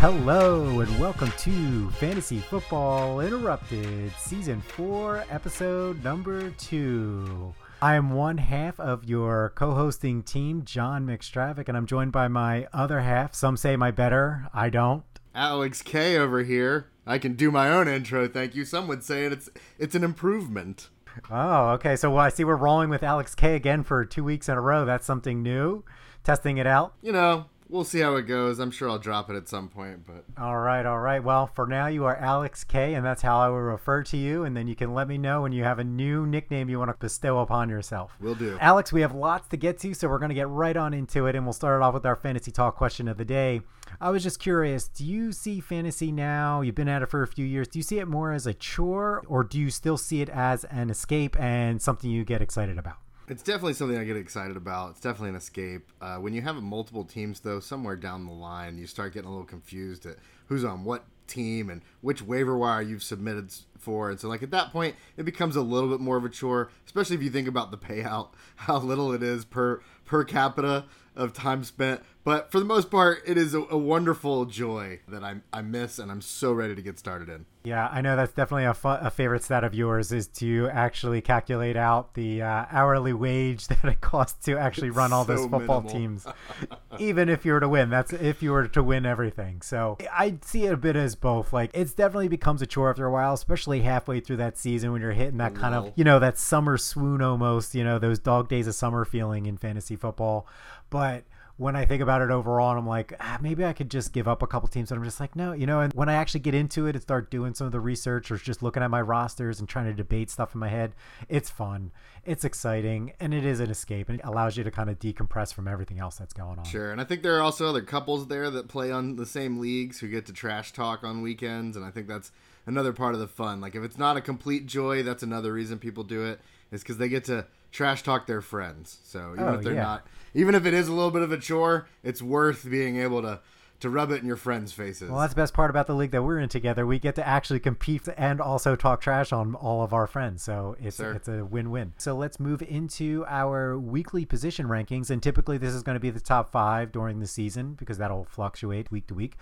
Hello and welcome to Fantasy Football Interrupted, Season 4, Episode Number 2. I am one half of your co hosting team, John McStravick, and I'm joined by my other half. Some say my better, I don't. Alex K over here. I can do my own intro, thank you. Some would say it's it's an improvement. Oh, okay. So well, I see we're rolling with Alex K again for two weeks in a row. That's something new. Testing it out. You know, we'll see how it goes. I'm sure I'll drop it at some point, but All right, all right. Well, for now, you are Alex K, and that's how I will refer to you. And then you can let me know when you have a new nickname you want to bestow upon yourself. we'll do. Alex, we have lots to get to, so we're going to get right on into it, and we'll start it off with our fantasy talk question of the day. I was just curious do you see fantasy now? You've been at it for a few years. Do you see it more as a chore, or do you still see it as an escape and something you get excited about? It's definitely something I get excited about. It's definitely an escape. Uh, when you have multiple teams, though, somewhere down the line, you start getting a little confused at who's on what team and which waiver wire you've submitted for. And so, like, at that point, it becomes a little bit more of a chore, especially if you think about the payout, how little it is per, per capita of time spent. But for the most part, it is a, a wonderful joy that I, I miss and I'm so ready to get started in. Yeah, I know that's definitely a, fu- a favorite stat of yours is to actually calculate out the uh, hourly wage that it costs to actually run all those football minimal. teams, even if you were to win. That's if you were to win everything. So I see it a bit as both. Like it's definitely becomes a chore after a while, especially halfway through that season when you're hitting that kind of you know that summer swoon almost. You know those dog days of summer feeling in fantasy football, but when I think about it overall, I'm like, ah, maybe I could just give up a couple teams. And I'm just like, no, you know. And when I actually get into it and start doing some of the research or just looking at my rosters and trying to debate stuff in my head, it's fun, it's exciting, and it is an escape. And it allows you to kind of decompress from everything else that's going on. Sure, and I think there are also other couples there that play on the same leagues who get to trash talk on weekends, and I think that's another part of the fun. Like if it's not a complete joy, that's another reason people do it is because they get to trash talk their friends. So even Oh, if they're yeah. not, even if it is a little bit of a chore, it's worth being able to to rub it in your friends' faces. Well, that's the best part about the league that we're in together. We get to actually compete and also talk trash on all of our friends. So it's Sir. it's a win-win. So let's move into our weekly position rankings. And typically this is going to be the top five during the season because that'll fluctuate week to week.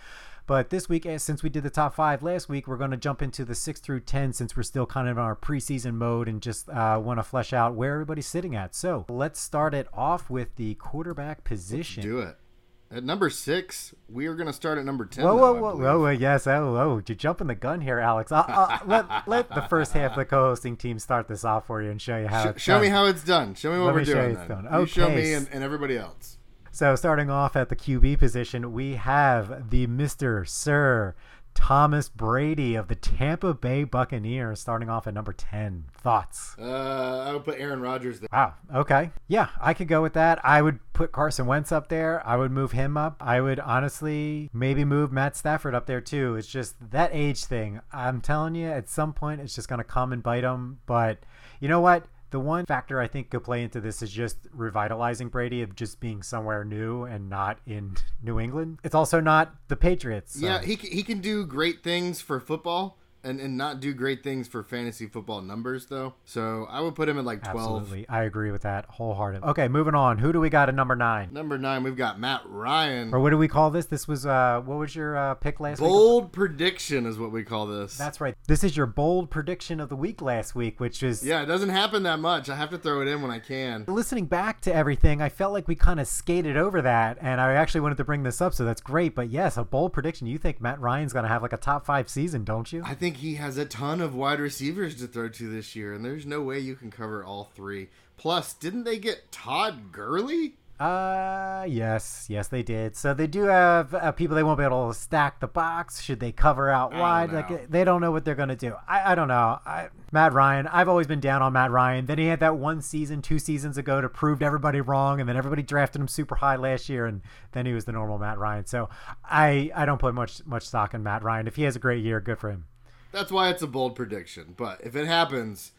But this week, eh, since we did the top five last week, we're going to jump into the six through ten since we're still kind of in our preseason mode and just uh, want to flesh out where everybody's sitting at. So let's start it off with the quarterback position. do it. At number six, we are going to start at number ten. Whoa, whoa, whoa, whoa, whoa, yes, oh, oh, you're jumping the gun here, Alex. I'll, I'll, let, let the first half of the co-hosting team start this off for you and show you how Sh- it's show me done. how it's done. Show me what Let we're me doing. you it's then. done. You show me and, and everybody else. So starting off at the QB position, we have the Mr. Sir Thomas Brady of the Tampa Bay Buccaneers starting off at number 10. Thoughts? Uh, I would put Aaron Rodgers there. Wow. Okay. Yeah, I could go with that. I would put Carson Wentz up there. I would move him up. I would honestly maybe move Matt Stafford up there too. It's just that age thing. I'm telling you, at some point, it's just going to come and bite him. But you know what? The one factor I think could play into this is just revitalizing Brady of just being somewhere new and not in New England. It's also not the Patriots. so- Yeah, he, he can do great things for football and, and not do great things for fantasy football numbers, though. So I would put him at like 12. Absolutely. I agree with that wholeheartedly. Okay, moving on. Who do we got at number nine? Number nine, we've got Matt Ryan. Or what do we call this? This was, uh, what was your uh, pick last week? Bold prediction is what we call this. That's right. This is your bold prediction of the week last week, which is yeah, it doesn't happen that much. I have to throw it in when I can. listening back to everything, I felt like we kind of skated over that, and I actually wanted to bring this up, so that's great. But yes, a bold prediction. You think Matt Ryan's going to have like a top five season, don't you? I think he has a ton of wide receivers to throw to this year, and there's no way you can cover all three. Plus, didn't they get Todd Gurley? Uh, yes, yes, they did. So they do have uh, people they won't be able to stack the box. Should they cover out wide? Like they don't know what they're gonna do. I, I don't know. I, Matt Ryan. I've always been down on Matt Ryan. Then he had that one season, two seasons ago, to prove everybody wrong, and then everybody drafted him super high last year, and then he was the normal Matt Ryan. So I, I don't put much much stock in Matt Ryan. If he has a great year, good for him. That's why it's a bold prediction. But if it happens,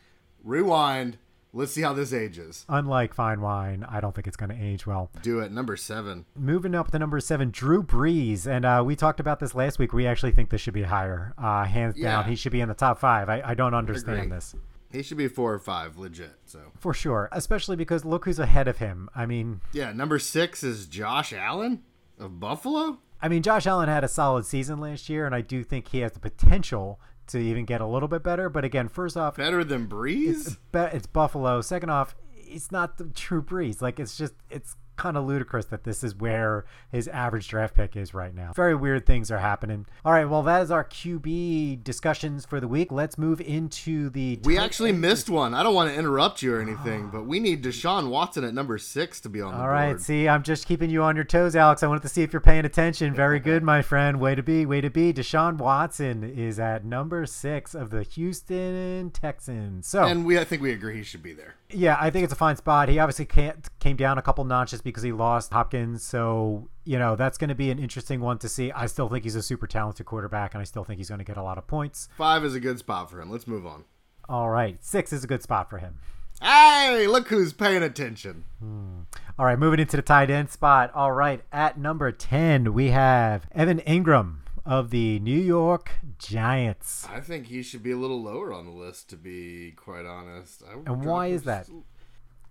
rewind. Let's see how this ages. Unlike fine wine, I don't think it's going to age well. Do it. Number seven. Moving up to number seven, Drew Brees, and uh, we talked about this last week. We actually think this should be higher, uh, hands down. He should be in the top five. I, I don't understand Agree. this He should be four or five, legit. So for sure, especially because look who's ahead of him. I mean, yeah, number six is Josh Allen of Buffalo. I mean, Josh Allen had a solid season last year, and I do think he has the potential to even get a little bit better. But again, first off, Better than Brees? it's, be- it's Buffalo. Second off, it's not the true Brees. Like it's just it's kind of ludicrous that this is where his average draft pick is right now. Very weird things are happening. All right, well that is our QB discussions for the week. Let's move into the We actually missed one. I don't want to interrupt you or anything, ah. but we need Deshaun Watson at number six to be on the All board. right, see, I'm just keeping you on your toes, Alex. I wanted to see if you're paying attention. Very good, my friend. Way to be, way to be. Deshaun Watson is at number six of the Houston Texans. So, And we, I think we agree he should be there. yeah, I think it's a fine spot. He obviously can't, came down a couple notches because he lost Hopkins. So, you know, that's going to be an interesting one to see. I still think he's a super talented quarterback, and I still think he's going to get a lot of points. Five is a good spot for him. Let's move on. All right, six is a good spot for him. Hey, look who's paying attention. Hmm. All right, moving into the tight end spot. All right, at number 10, we have Evan Engram of the New York Giants. I think he should be a little lower on the list, to be quite honest. I And why is that?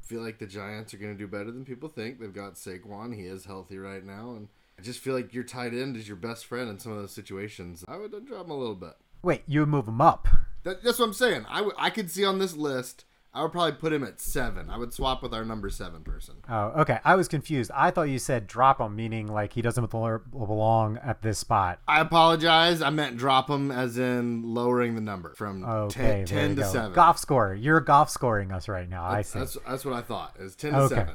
Feel like the Giants are going to do better than people think. They've got Saquon. He is healthy right now. And I just feel like your tight end is your best friend in some of those situations. I would drop him a little bit. Wait, you would move him up. That, that's what I'm saying. I, w- I could see on this list, I would probably put him at seven. I would swap with our number seven person. Oh, okay. I was confused. I thought you said drop him, meaning like he doesn't belong at this spot. I apologize. I meant drop him as in lowering the number from Okay, 10, 10 to go. 7. Golf score. You're golf scoring us right now. I see. That's, that's what I thought. Is 10 to Okay.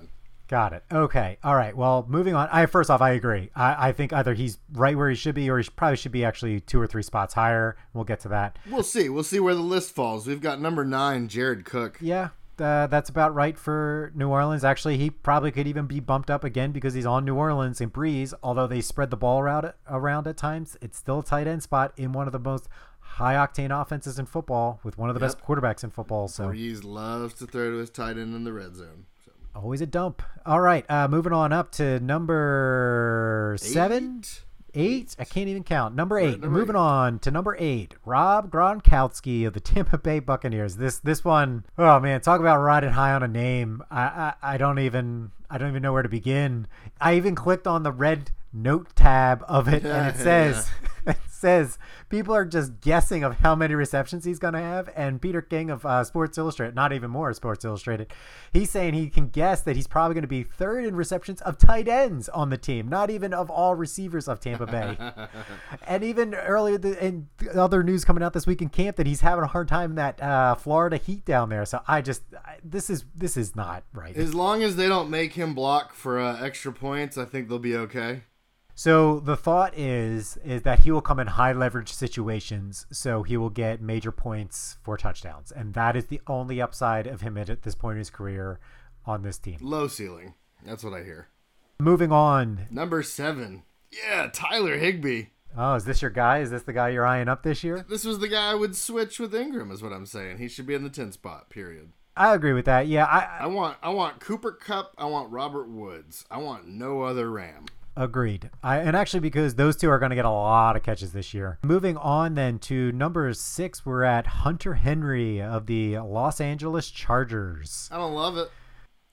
7. Got it. Okay. All right. Well, moving on. I first off, I agree. I, I think either he's right where he should be, or he probably should be actually two or three spots higher. We'll get to that. We'll see. We'll see where the list falls. We've got number 9, Jared Cook. Yeah, uh, that's about right for New Orleans. Actually, he probably could even be bumped up again because he's on New Orleans and Brees. Although they spread the ball around around at times, it's still a tight end spot in one of the most high octane offenses in football with one of the best quarterbacks in football. So Brees loves to throw to his tight end in the red zone. Always a dump. All right, uh, moving on up to number seven. eight. Eight? I can't even count. Number eight. number Moving eight. on to number eight. Rob Gronkowski of the Tampa Bay Buccaneers. This this one, oh man, talk about riding high on a name. I, I I don't even I don't even know where to begin. I even clicked on the red note tab of it, and it says it says people are just guessing of how many receptions he's gonna have. And Peter King of uh, Sports Illustrated, not even more Sports Illustrated, he's saying he can guess that he's probably going to be third in receptions of tight ends on the team, not even of all receivers of Tampa Bay. and even earlier the, in the other news coming out this week in camp that he's having a hard time in that uh, Florida heat down there. So I just I, this is this is not right. As long as they don't make him block for uh, extra points, I think they'll be okay. So the thought is is that he will come in high leverage situations, so he will get major points for touchdowns, and that is the only upside of him at, this point in his career on this team. Low ceiling. That's what I hear. Moving on. Number seven. Yeah, Tyler Higbee. Oh, is this your guy? Is this the guy you're eyeing up this year? This was the guy I would switch with Engram, is what I'm saying. He should be in the 10 spot, period. I agree with that. Yeah, I, I want I want Cooper Kupp. I want Robert Woods. I want no other Ram. Agreed. I, and actually, because those two are going to get a lot of catches this year. Moving on then to number six, we're at Hunter Henry of the Los Angeles Chargers. I don't love it.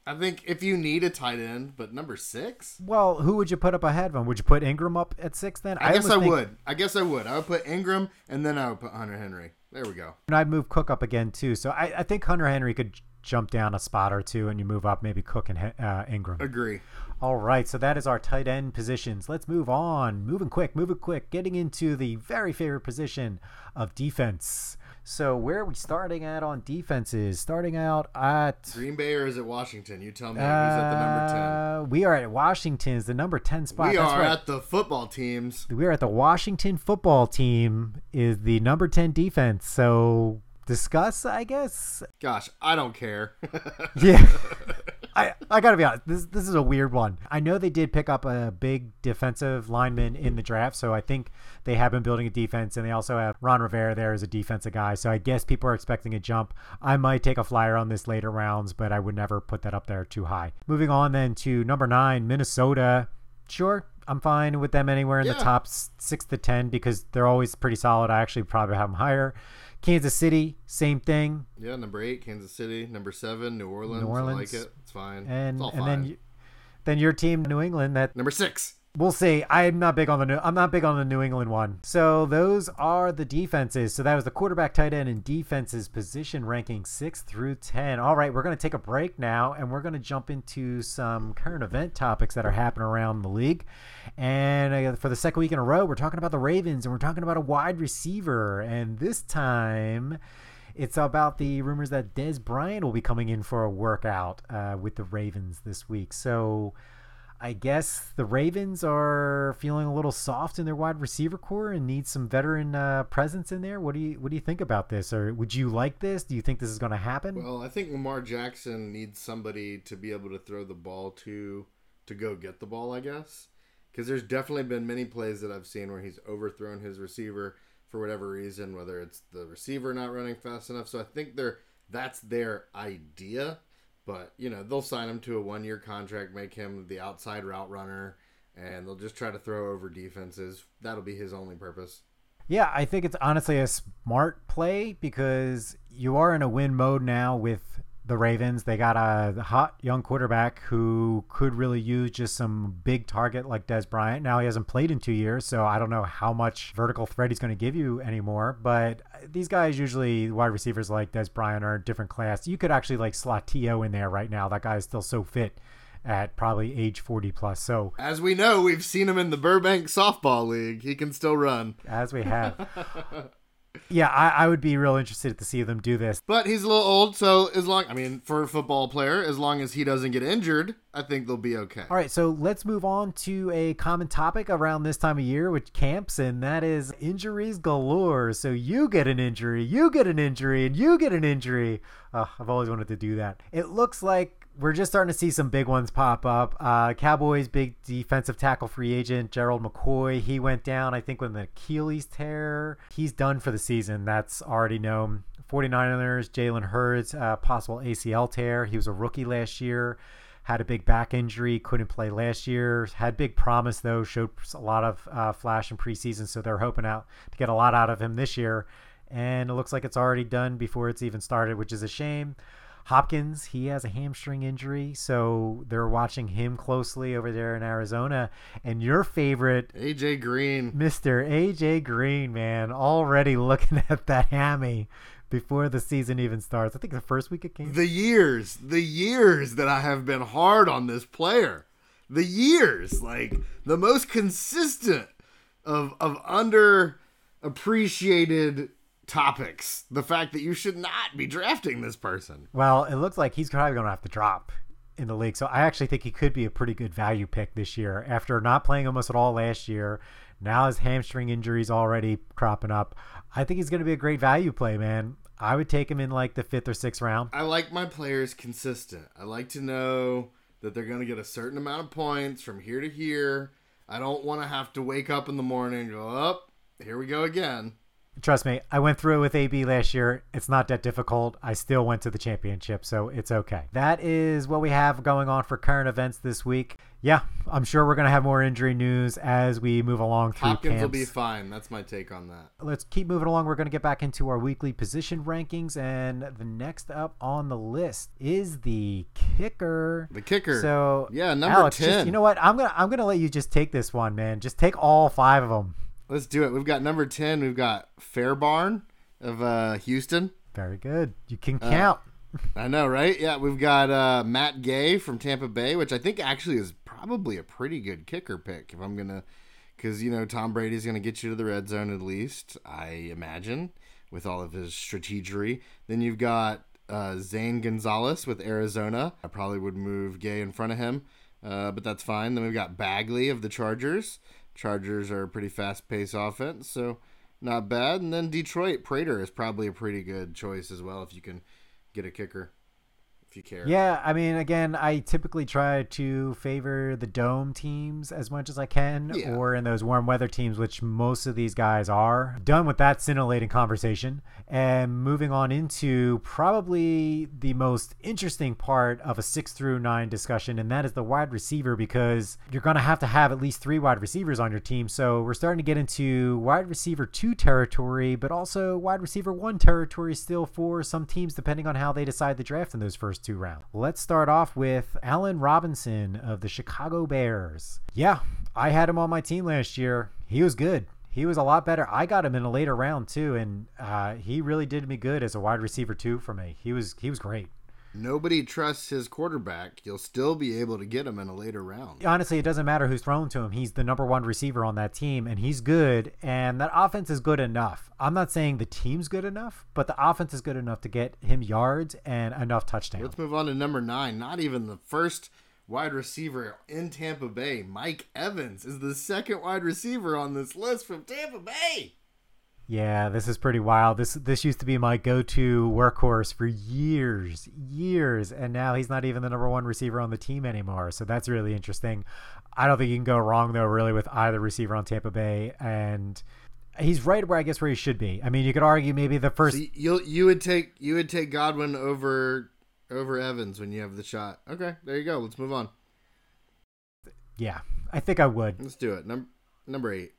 I think if you need a tight end, but number six, Well, who would you put up ahead of him? Would you put Engram up at six then? I, guess I think- would. I guess I would. I would put Engram and then I would put Hunter Henry. There we go. And I'd move Cook up again too. So I, I think Hunter Henry could jump down a spot or two, and you move up maybe Cook and uh, Engram. Agree. All right, so that is our tight end positions. Let's move on. Moving quick, moving quick. Getting into the very favorite position of defense. So where are we starting at on defenses? Starting out at Green Bay or is it Washington? You tell me. Who's at the number ten? uh, we are at Washington's the number ten spot. We That's are right. at the football teams. we are at the Washington football team is the number 10 defense. So discuss, I guess. Gosh, I don't care. Yeah. I, I gotta be honest. This this is a weird one. I know they did pick up a big defensive lineman in the draft, so I think they have been building a defense, and they also have Ron Rivera there as a defensive guy. So I guess people are expecting a jump. I might take a flyer on this later rounds, but I would never put that up there too high. Moving on then to number nine, Minnesota. Sure, I'm fine with them anywhere in the top six to ten because they're always pretty solid. I actually probably have them higher. Kansas City, same thing. yeah, number eight, Kansas City. Number seven, New Orleans. New I Orleans. like it. It's fine. and it's all and fine. then you, then your team New England that number six, We'll see. I'm not big on the new, I'm not big on the New England one. So those are the defenses. So that was the quarterback, tight end, and defenses position ranking six through ten. All right, we're gonna take a break now, and we're gonna jump into some current event topics that are happening around the league. And uh, for the second week in a row, we're talking about the Ravens, and we're talking about a wide receiver. And this time. It's about the rumors that Dez Bryant will be coming in for a workout uh, with the Ravens this week. So, I guess the Ravens are feeling a little soft in their wide receiver corps and need some veteran uh, presence in there. What do you what do you think about this? Or would you like this? Do you think this is going to happen? Well, I think Lamar Jackson needs somebody to be able to throw the ball to to go get the ball. I guess because there's definitely been many plays that I've seen where he's overthrown his receiver for whatever reason, whether it's the receiver not running fast enough. So I think they're that's their idea but you know they'll sign him to a one year contract, make him the outside route runner, and they'll just try to throw over defenses. That'll be his only purpose. Yeah, I think it's honestly a smart play because you are in a win mode now with the Ravens. They got a hot young quarterback who could really use just some big target like Dez Bryant. Now he hasn't played in two years, so I don't know how much vertical threat he's going to give you anymore. But these guys usually wide receivers like Dez Bryant are a different class. You could actually like slot To in there right now. That guy is still so fit at probably age 40 plus. So as we know, we've seen him in the Burbank softball league. He can still run. As we have. yeah, I, I, would be real interested to see them do this. But he's a little old, so as long I mean, for a football player, as long as he doesn't get injured, I think they'll be okay. All right, so let's move on to a common topic around this time of year with camps, and that is injuries galore. So you get an injury, you get an injury, and you get an injury. Uh, I've always wanted to do that. It looks like we're just starting to see some big ones pop up. Uh, Cowboys' big defensive tackle free agent Gerald McCoy, he went down, I think, with an Achilles tear. He's done for the season. That's already known. 49ers, Jalen Hurd, uh, possible ACL tear. He was a rookie last year. Had a big back injury, couldn't play last year. Had big promise though, showed a lot of uh, flash in preseason, so they're hoping out to get a lot out of him this year. And it looks like it's already done before it's even started, which is a shame. Hopkins, he has a hamstring injury, so they're watching him closely over there in Arizona. And your favorite, AJ Green, Mister AJ Green, man, already looking at that hammy before the season even starts. I think the first week it came. The years, the years that I have been hard on this player, the years, like the most consistent of of under appreciated topics. The fact that you should not be drafting this person. Well, it looks like he's probably going to have to drop in the league. So I actually think he could be a pretty good value pick this year after not playing almost at all last year. Now his hamstring injuries already cropping up. I think he's going to be a great value play, man. I would take him in like the fifth or sixth round. I like my players consistent. I like to know that they're going to get a certain amount of points from here to here. I don't want to have to wake up in the morning and go, up, oh, here we go again. Trust me, I went through it with AB last year. It's not that difficult. I still went to the championship, so it's okay. That is what we have going on for current events this week. Yeah, I'm sure we're going to have more injury news as we move along through Hopkins camps. will be fine. That's my take on that. Let's keep moving along. We're going to get back into our weekly position rankings, and the next up on the list is the kicker. The kicker. So yeah, number Alex, ten. Just, you know what? I'm gonna I'm gonna let you just take this one, man. Just take all five of them. Let's do it. We've got number 10. We've got Fairbairn of uh, Houston. Very good. You can uh, count. Uh, I know, right? Yeah, we've got uh, Matt Gay from Tampa Bay, which I think actually is probably a pretty good kicker pick if I'm going to, because, you know, Tom Brady's going to get you to the red zone at least, I imagine, with all of his strategery. Then you've got uh, Zane Gonzalez with Arizona. I probably would move Gay in front of him, uh, but that's fine. Then we've got Badgley of the Chargers. Chargers are a pretty fast paced offense, so not bad. And then Detroit, Prater is probably a pretty good choice as well if you can get a kicker if you care. Yeah, I mean, again, I typically try to favor the dome teams as much as I can, yeah. or in those warm weather teams, which most of these guys are. Done with that scintillating conversation, and moving on into probably the most interesting part of a six through nine discussion, and that is the wide receiver, because you're going to have to have at least three wide receivers on your team. So we're starting to get into wide receiver two territory, but also wide receiver one territory still for some teams, depending on how they decide to draft in those first first two rounds. Let's start off with Allen Robinson of the Chicago Bears. Yeah, I had him on my team last year. He was good. He was a lot better. I got him in a later round too, and uh, he really did me good as a wide receiver too for me. He was he was great. Nobody trusts his quarterback. You'll still be able to get him in a later round. Honestly, it doesn't matter who's thrown to him. He's the number one receiver on that team, and he's good. And that offense is good enough. I'm not saying the team's good enough, but the offense is good enough to get him yards and enough touchdowns. Let's move on to number nine. Not even the first wide receiver in Tampa Bay. Mike Evans is the second wide receiver on this list from Tampa Bay. Yeah, this is pretty wild. This this used to be my go-to workhorse for years, years, and now he's not even the number one receiver on the team anymore. So that's really interesting. I don't think you can go wrong though, really, with either receiver on Tampa Bay, and he's right where I guess where he should be. I mean, you could argue maybe the first. So you you would take you would take Godwin over over Evans when you have the shot. Okay, there you go. Let's move on. Yeah, I think I would. Let's do it. Number number eight.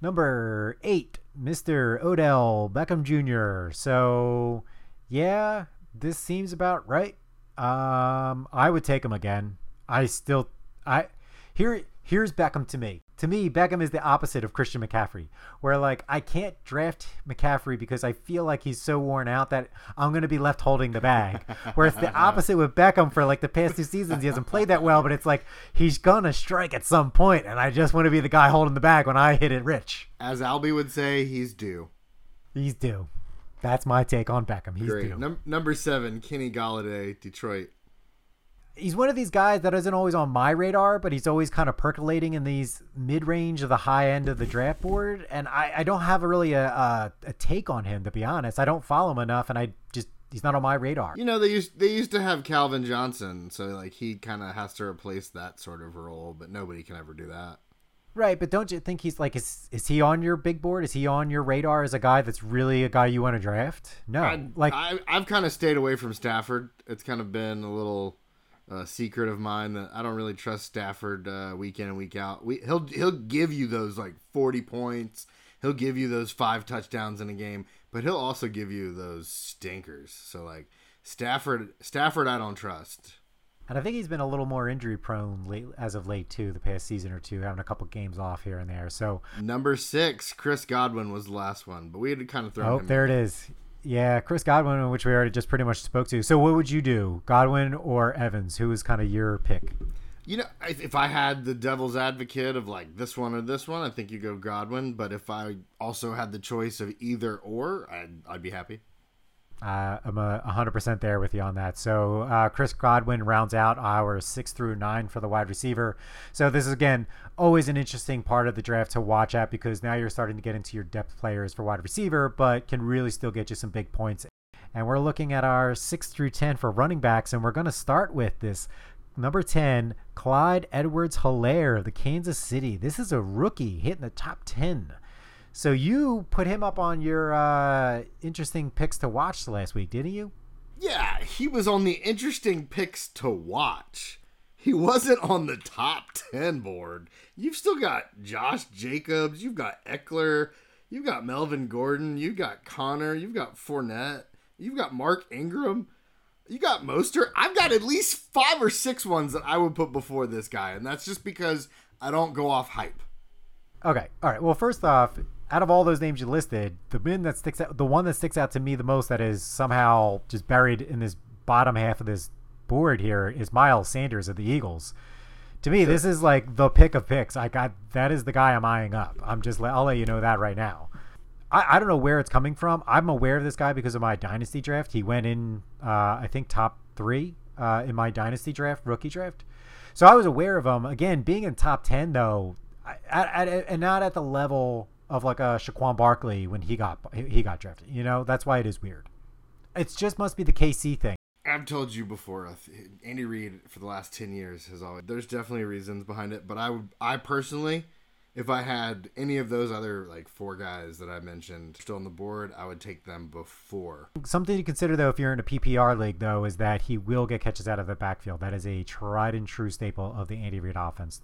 Number eight, Mr. Odell Beckham Jr. So, yeah, this seems about right. Um, I would take him again. I still, I here here's Beckham to me. To me, Beckham is the opposite of Christian McCaffrey, where like I can't draft McCaffrey because I feel like he's so worn out that I'm going to be left holding the bag. Whereas the opposite with Beckham for like the past two seasons, he hasn't played that well, but it's like he's going to strike at some point, and I just want to be the guy holding the bag when I hit it rich. As Albie would say, he's due. He's due. That's my take on Beckham. He's Great. due. Num- number seven, Kenny Golladay, Detroit. He's one of these guys that isn't always on my radar, but he's always kind of percolating in these mid range of the high end of the draft board. And I, I don't have a really a, a, a take on him to be honest. I don't follow him enough, and I just he's not on my radar. You know they used they used to have Calvin Johnson, so like he kind of has to replace that sort of role, but nobody can ever do that. Right, but don't you think he's like is is he on your big board? Is he on your radar as a guy that's really a guy you want to draft? No, I, like I, I've kind of stayed away from Stafford. It's kind of been a little uh, secret of mine that I don't really trust Stafford uh, week in and week out. We, he'll he'll give you those like forty points. He'll give you those five touchdowns in a game, but he'll also give you those stinkers. So like Stafford, Stafford, I don't trust. And I think he's been a little more injury prone late, as of late too, the past season or two, having a couple games off here and there. So Number six, Chris Godwin was the last one, but we had to kind of throw. oh, there in. it is. Yeah, Chris Godwin, which we already just pretty much spoke to. So what would you do, Godwin or Evans? Who is kind of your pick? You know, if I had the devil's advocate of like this one or this one, I think you go Godwin. But if I also had the choice of either or, I'd, I'd be happy. Uh, I'm a 100% there with you on that. So uh, Chris Godwin rounds out our six through nine for the wide receiver. So this is again always an interesting part of the draft to watch at because now you're starting to get into your depth players for wide receiver, but can really still get you some big points. And we're looking at our six through 10 for running backs, and we're going to start with this number 10, Clyde Edwards Helaire of the Kansas City. This is a rookie hitting the top 10. So you put him up on your uh, interesting picks to watch last week, didn't you? Yeah, he was on the interesting picks to watch. He wasn't on the top 10 board. You've still got Josh Jacobs, you've got Ekeler, you've got Melvin Gordon, you've got Conner, you've got Fournette, you've got Mark Ingram, you got Mostert. I've got at least five or six ones that I would put before this guy, and that's just because I don't go off hype. Okay. All right. Well, first off, out of all those names you listed, the one that sticks out, the one that sticks out to me the most that is somehow just buried in this bottom half of this board here is Miles Sanders of the Eagles. To me, this is like the pick of picks. I got that is the guy I'm eyeing up. I'm just I'll let you know that right now. I, I don't know where it's coming from. I'm aware of this guy because of my dynasty draft. He went in, uh, I think, top three uh, in my dynasty draft, rookie draft. So I was aware of him. Again, being in top ten though, and not at the level of like a Saquon Barkley when he got he got drafted. You know, that's why it is weird. It just must be the KC thing. I've told you before, uh, Andy Reid for the last ten years has always. There's definitely reasons behind it, but I would, I personally, if I had any of those other like four guys that I mentioned still on the board, I would take them before. Something to consider though, if you're in a PPR league though, is that he will get catches out of the backfield. That is a tried and true staple of the Andy Reid offense.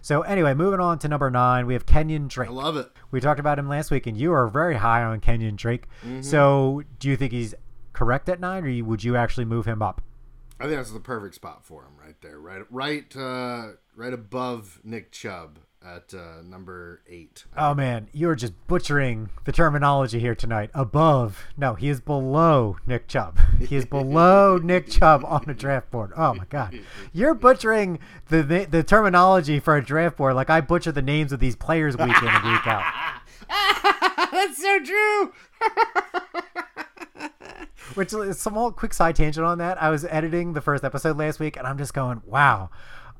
So anyway, moving on to number nine, we have Kenyon Drake. I love it. We talked about him last week, and you are very high on Kenyon Drake. So do you think he's correct at nine, or would you actually move him up? I think that's the perfect spot for him right there, right, right, uh, right above Nick Chubb at uh, number eight. Oh man, you're just butchering the terminology here tonight. Above, no, he is below Nick Chubb. He is below Nick Chubb on the draft board. Oh my god, you're butchering the, the the terminology for a draft board like I butcher the names of these players week in and week out. That's so true. Which is small quick side tangent on that. I was editing the first episode last week, and I'm just going, wow.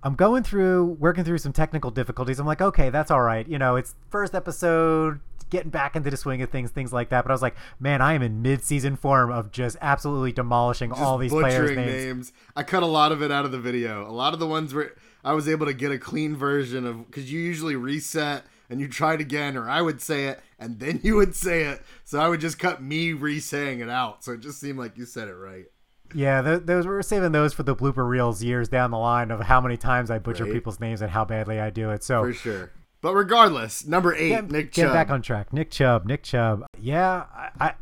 I'm going through, working through some technical difficulties. I'm like, okay, that's all right. You know, it's first episode, getting back into the swing of things, things like that. But I was like, man, I am in mid-season form of just absolutely demolishing Just all these players' names. I cut a lot of it out of the video. A lot of the ones where I was able to get a clean version of because you usually reset and you tried again, or I would say it and then you would say it. So I would just cut me re-saying it out. So it just seemed like you said it right. Yeah, th- those we're saving those for the blooper reels years down the line of how many times I butcher Right. people's names and how badly I do it. So For sure. But regardless, number eight, get, Nick get Chubb. back on track. Nick Chubb, Nick Chubb. Yeah, I, I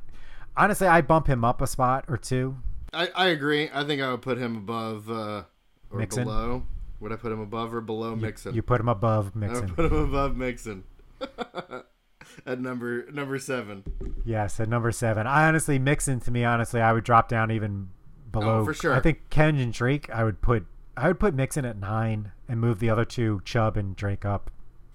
honestly I bump him up a spot or two. I, I agree. I think I would put him above uh, or Mixon? below. Would I put him above or below Mixon? You put him above I Mixon. would put him above Mixon. At number number seven. Yes, at number seven. I honestly Mixon to me, honestly, I would drop down even below. Oh, for sure. I think Kenyon Drake. I would put. I would put Mixon at nine and move the other two, Chubb and Drake, up.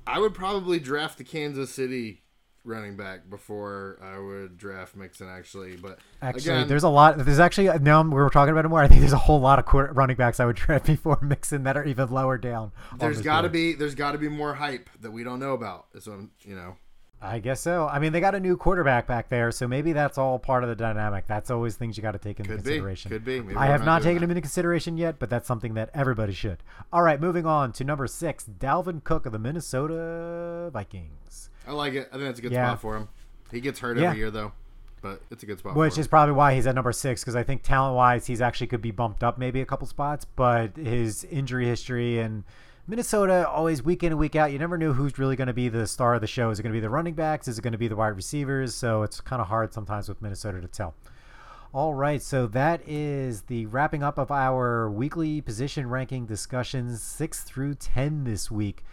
I would probably draft the Kansas City running back before I would draft Mixon actually, but Actually, again, there's a lot. There's actually uh, now we were talking about it more. I think there's a whole lot of quarter, running backs I would draft before Mixon that are even lower down. There's got to be there's got to be more hype that we don't know about. So I'm, you know, I guess so. I mean, they got a new quarterback back there, so maybe that's all part of the dynamic. That's always things you got to take into could be, consideration. could be. Maybe I have not taken him into consideration yet, but that's something that everybody should. All right, moving on to number six, Dalvin Cook of the Minnesota Vikings. I like it. I think that's a good Yeah. spot for him. He gets hurt Yeah. every year though, but it's a good spot. which for him. is probably why he's at number six because I think talent wise, he's actually could be bumped up maybe a couple spots, but his injury history and Minnesota always week in and week out, you never knew who's really going to be the star of the show. Is it going to be the running backs? Is it going to be the wide receivers? So it's kind of hard sometimes with Minnesota to tell. All right, so that is the wrapping up of our weekly position ranking discussions, six through 10 this week.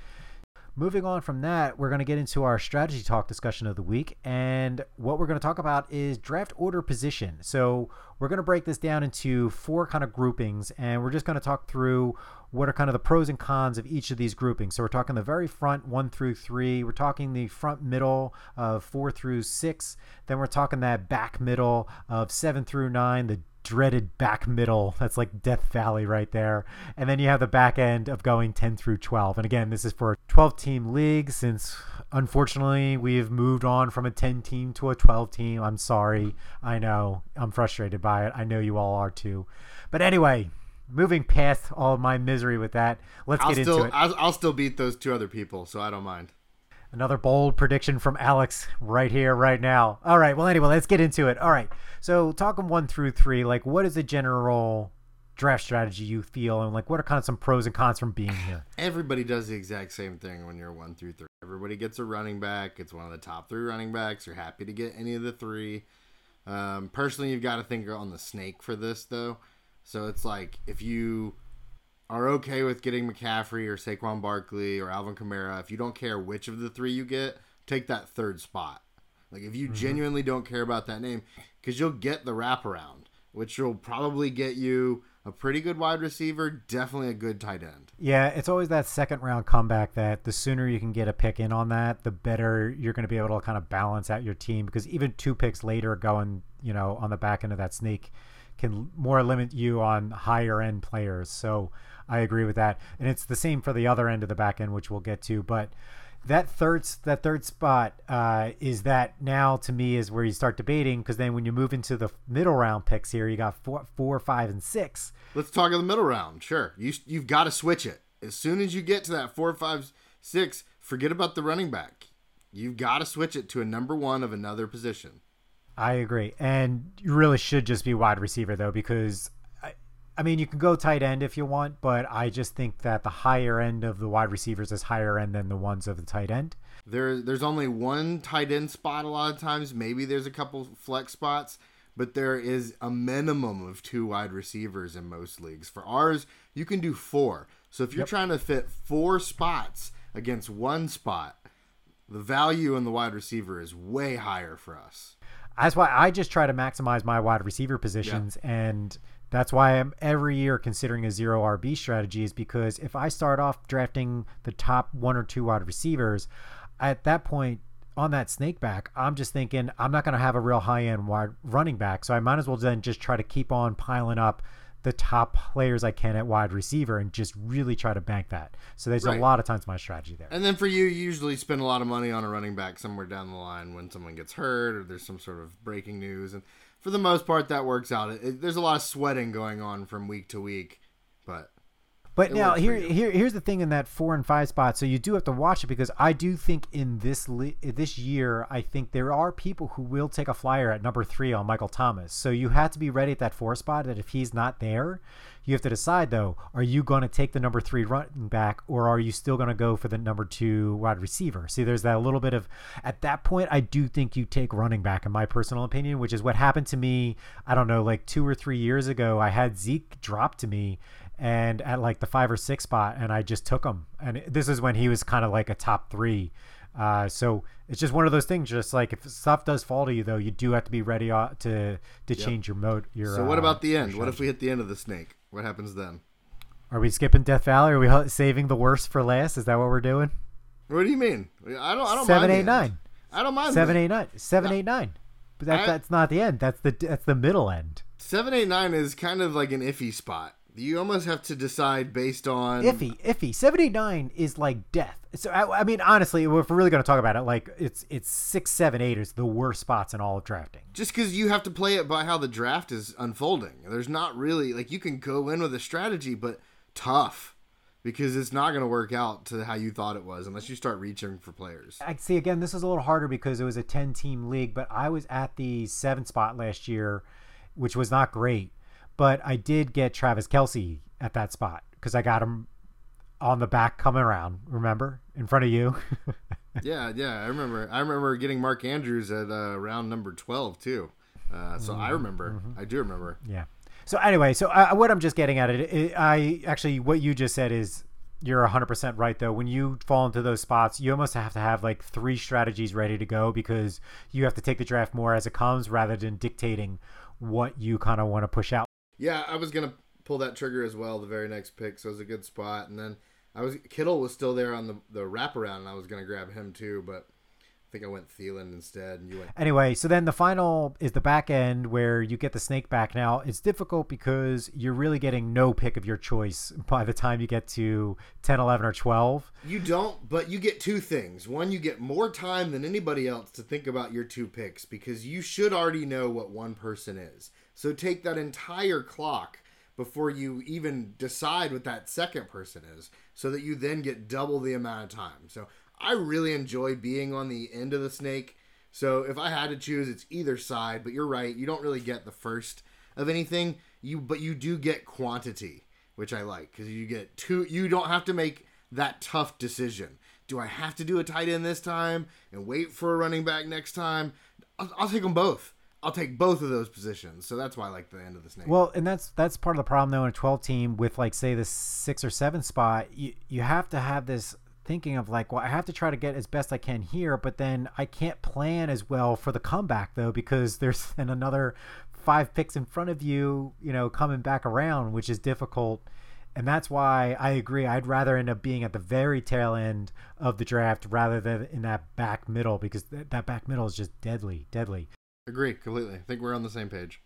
Moving on from that, we're going to get into our strategy talk discussion of the week. And what we're going to talk about is draft order position. So we're going to break this down into four kind of groupings, and we're just going to talk through what are kind of the pros and cons of each of these groupings. So we're talking the very front one through three. We're talking the front middle of four through six. Then we're talking that back middle of seven through nine, the dreaded back middle. That's like Death Valley right there. And then you have the back end of going 10 through 12. And again, this is for a 12 team league since unfortunately we've moved on from a 10 team to a 12 team. I'm sorry. I know. I'm frustrated by it. I know you all are too. But anyway, moving past all my misery with that, let's I'll get still into it. I'll, I'll still beat those two other people, so I don't mind. Another bold prediction from Alex right here, right now. All right. Well, anyway, let's get into it. All right. So, talking one through three, like, what is the general draft strategy you feel, and like, what are kind of some pros and cons from being here? Everybody does the exact same thing when you're one through three. Everybody gets a running back. It's one of the top three running backs. You're happy to get any of the three. Um, personally, you've got to think on the snake for this though. So it's like if you are okay with getting McCaffrey or Saquon Barkley or Alvin Kamara, if you don't care which of the three you get, take that third spot. Like if you mm-hmm. genuinely don't care about that name, because you'll get the wraparound, which will probably get you a pretty good wide receiver, definitely a good tight end. Yeah, it's always that second round comeback that the sooner you can get a pick in on that, the better you're going to be able to kind of balance out your team because even two picks later going, you know, on the back end of that snake can more limit you on higher end players. So I agree with that. And it's the same for the other end of the back end, which we'll get to. But that third that third spot uh, is that now to me is where you start debating because then when you move into the middle round picks here, you got four, four, five, and six. Let's talk of the middle round. Sure, you you've got to switch it as soon as you get to that four, five, six. Forget about the running back. You've got to switch it to a number one of another position. I agree, and you really should just be wide receiver though, because I, I mean you can go tight end if you want, but I just think that the higher end of the wide receivers is higher end than the ones of the tight end. There, there's only one tight end spot a lot of times. Maybe there's a couple flex spots, but there is a minimum of two wide receivers in most leagues. For ours, you can do four. So if you're Yep. trying to fit four spots against one spot, the value in the wide receiver is way higher for us. That's why I just try to maximize my wide receiver positions, and that's why I'm every year considering a zero RB strategy. Is because if I start off drafting the top one or two wide receivers, at that point on that snake back, I'm just thinking I'm not going to have a real high end wide running back, so I might as well then just try to keep on piling up the top players I can at wide receiver and just really try to bank that. So there's Right. a lot of times my strategy there. And then for you, you usually spend a lot of money on a running back somewhere down the line when someone gets hurt or there's some sort of breaking news. And for the most part, that works out. It, it- there's a lot of sweating going on from week to week, but But It now here, here, here's the thing in that four and five spot. So you do have to watch it because I do think in this li- this year, I think there are people who will take a flyer at number three on Michael Thomas. So you have to be ready at that four spot. That if he's not there, you have to decide though: Are you going to take the number three running back, or are you still going to go for the number two wide receiver? See, there's that little bit of at that point. I do think you take running back, in my personal opinion, which is what happened to me. I don't know, like two or three years ago. I had Zeke drop to me and at like the five or six spot, and I just took him. And this is when he was kind of like a top three. Uh, so it's just one of those things. Just like if stuff does fall to you, though, you do have to be ready uh, to to change your mode. Your so what uh, about the end? What if we hit the end of the snake? What happens then? Are we skipping Death Valley? Are we saving the worst for last? Is that what we're doing? What do you mean? I don't. I don't Seven, mind. the eight, end. nine. I don't mind. Seven, the- Seven, No. eight, nine. But that, I- that's not the end. That's the that's the middle end. Seven, eight, nine is kind of like an iffy spot. You almost have to decide based on iffy, iffy. Seventy nine is like death. So I, I mean, honestly, if we're really going to talk about it, like it's it's six, seven, eight is the worst spots in all of drafting. just because you have to play it by how the draft is unfolding. There's not really like you can go in with a strategy, but tough because it's not going to work out to how you thought it was unless you start reaching for players. I see. Again, this is a little harder because it was a ten team league, but I was at the seven spot last year, which was not great. But I did get Travis Kelce at that spot because I got him on the back coming around. Remember, in front of you. yeah, yeah, I remember. I remember getting Mark Andrews at uh, round number twelve too. Uh, so I remember. I do remember. Yeah. So anyway, so uh, what I'm just getting at it, it, I actually what you just said is you're 100% right though. When you fall into those spots, you almost have to have like three strategies ready to go because you have to take the draft more as it comes rather than dictating what you kind of want to push out. Yeah, I was gonna pull that trigger as well. The very next pick, so it was a good spot. And then I was Kittle was still there on the the wraparound, and I was gonna grab him too, but I think I went Thielen instead, and you went. Anyway, so then the final is the back end where you get the snake back. Now, it's difficult because you're really getting no pick of your choice by the time you get to 10, 11, or 12. You don't, but you get two things. One, you get more time than anybody else to think about your two picks because you should already know what one person is. So take that entire clock before you even decide what that second person is so that you then get double the amount of time. So I really enjoy being on the end of the snake. So if I had to choose, it's either side, but you're right, you don't really get the first of anything. You but you do get quantity, which I like cuz you get two you don't have to make that tough decision. Do I have to do a tight end this time and wait for a running back next time? I'll, I'll take them both. I'll take both of those positions. So that's why I like the end of the snake. Well, and that's that's part of the problem though in a 12 team with like say the 6 or 7 spot, you you have to have this thinking of like, well, I have to try to get as best I can here, but then I can't plan as well for the comeback though because there's then another 5 picks in front of you, you know, coming back around, which is difficult. And that's why I agree. I'd rather end up being at the very tail end of the draft rather than in that back middle because th- that back middle is just deadly, deadly. Agree completely. I think we're on the same page.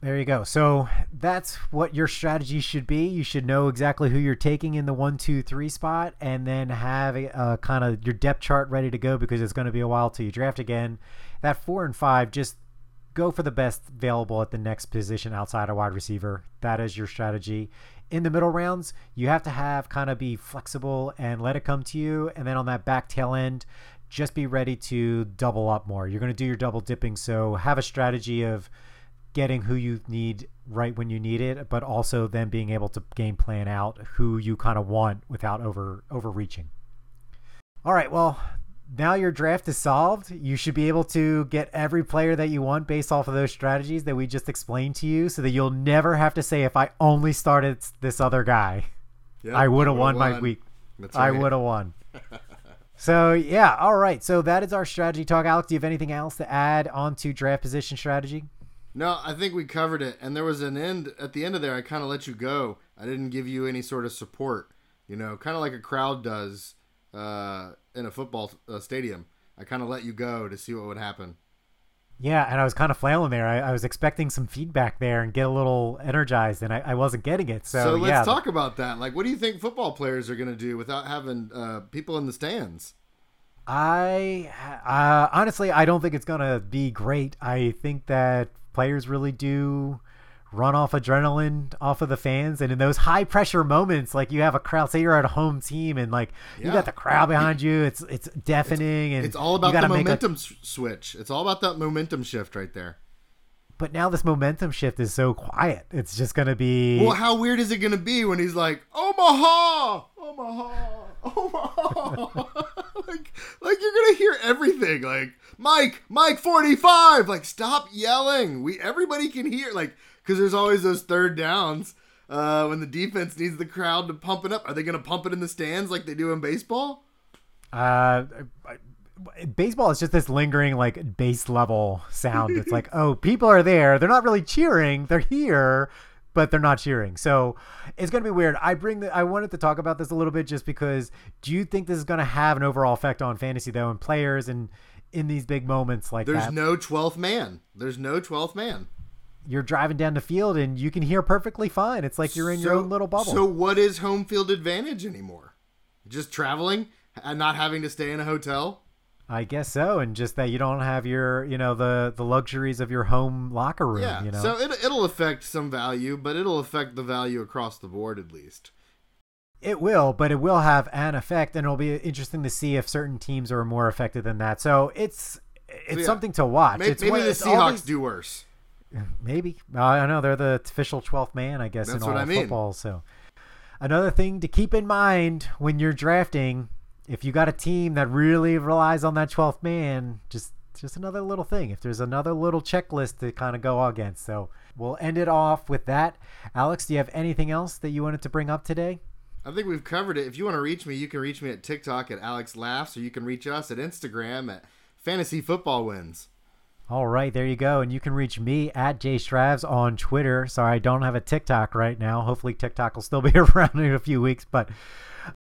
There you go. So that's what your strategy should be. You should know exactly who you're taking in the one, two, three spot, and then have a, uh, kind of your depth chart ready to go because it's going to be a while till you draft again. That four and five, just go for the best available at the next position outside a wide receiver. That is your strategy. In the middle rounds, you have to have kind of be flexible and let it come to you. And then on that back tail end, just be ready to double up more. You're going to do your double dipping. So have a strategy of getting who you need right when you need it, but also then being able to game plan out who you kind of want without over overreaching. All right, well, now your draft is solved. You should be able to get every player that you want based off of those strategies that we just explained to you so that you'll never have to say, if I only started this other guy, Yep, I would have would've won my week. That's I would have won. so, yeah. All right. So that is our strategy talk. Alex, do you have anything else to add on to draft position strategy? No, I think we covered it. And there was an end at the end of there. I kind of let you go. I didn't give you any sort of support. You know, kind of like a crowd does uh, in a football uh, stadium. I kind of let you go to see what would happen. Yeah, and I was kind of flailing there. I, I was expecting some feedback there and get a little energized, and I, I wasn't getting it. So, So, let's yeah, talk about that. Like, what do you think football players are going to do without having uh, people in the stands? I uh, honestly, I don't think it's gonna be great. I think that players really do run off adrenaline off of the fans, and in those high pressure moments, like you have a crowd. Say you're at a home team, and like you got the crowd behind you. It's it's deafening, and It's all about the make a- momentum switch. It's all about that momentum shift right there. but now this momentum shift is so quiet. It's just gonna be. Well, how weird is it going to be when he's like, Omaha, Omaha, Omaha? like, like you're going to hear everything. Like, Mike, Mike, 45. Like, stop yelling. We everybody can hear. Like, because there's always those third downs uh, when the defense needs the crowd to pump it up. Are they going to pump it in the stands like they do in baseball? Uh, baseball is just this lingering like base level sound. It's like, oh, people are there. They're not really cheering. They're here, but they're not cheering. So it's gonna be weird. I bring the. I wanted to talk about this a little bit just because. Do you think this is gonna have an overall effect on fantasy though, and players and in these big moments like There's that? no 12th man. There's no 12th man. You're driving down the field and you can hear perfectly fine. It's like you're in your own little bubble. So what is home field advantage anymore? Just traveling and not having to stay in a hotel? I guess so, and just that you don't have your, you know, the the luxuries of your home locker room. Yeah. You know, So it, it'll affect some value, but it'll affect the value across the board at least. It will, but it will have an effect, and it'll be interesting to see if certain teams are more affected than that. So it's it's yeah. something to watch. Maybe, it's maybe one- the Seahawks these- do worse. Maybe I don't know. They're the official twelfth man, I guess, That's in what all I mean. football. So another thing to keep in mind when you're drafting, if you got a team that really relies on that twelfth man, just just another little thing. If there's another little checklist to kind of go against, so we'll end it off with that. Alex, do you have anything else that you wanted to bring up today? I think we've covered it. If you want to reach me, you can reach me at TikTok at Alex Laughs, or you can reach us at Instagram at Fantasy Football Wins. All right, there you go. And you can reach me at Jay jstravs on Twitter. Sorry, I don't have a TikTok right now. Hopefully, TikTok will still be around in a few weeks. But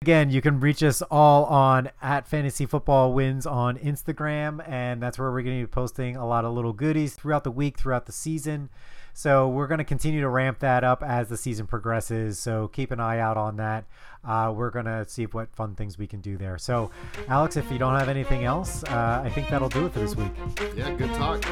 again, you can reach us all on at Fantasy Football Wins on Instagram. And that's where we're going to be posting a lot of little goodies throughout the week, throughout the season. So we're going to continue to ramp that up as the season progresses. So keep an eye out on that. Uh, we're going to see what fun things we can do there. So, Alex, if you don't have anything else, uh, I think that'll do it for this week. Yeah, good talk.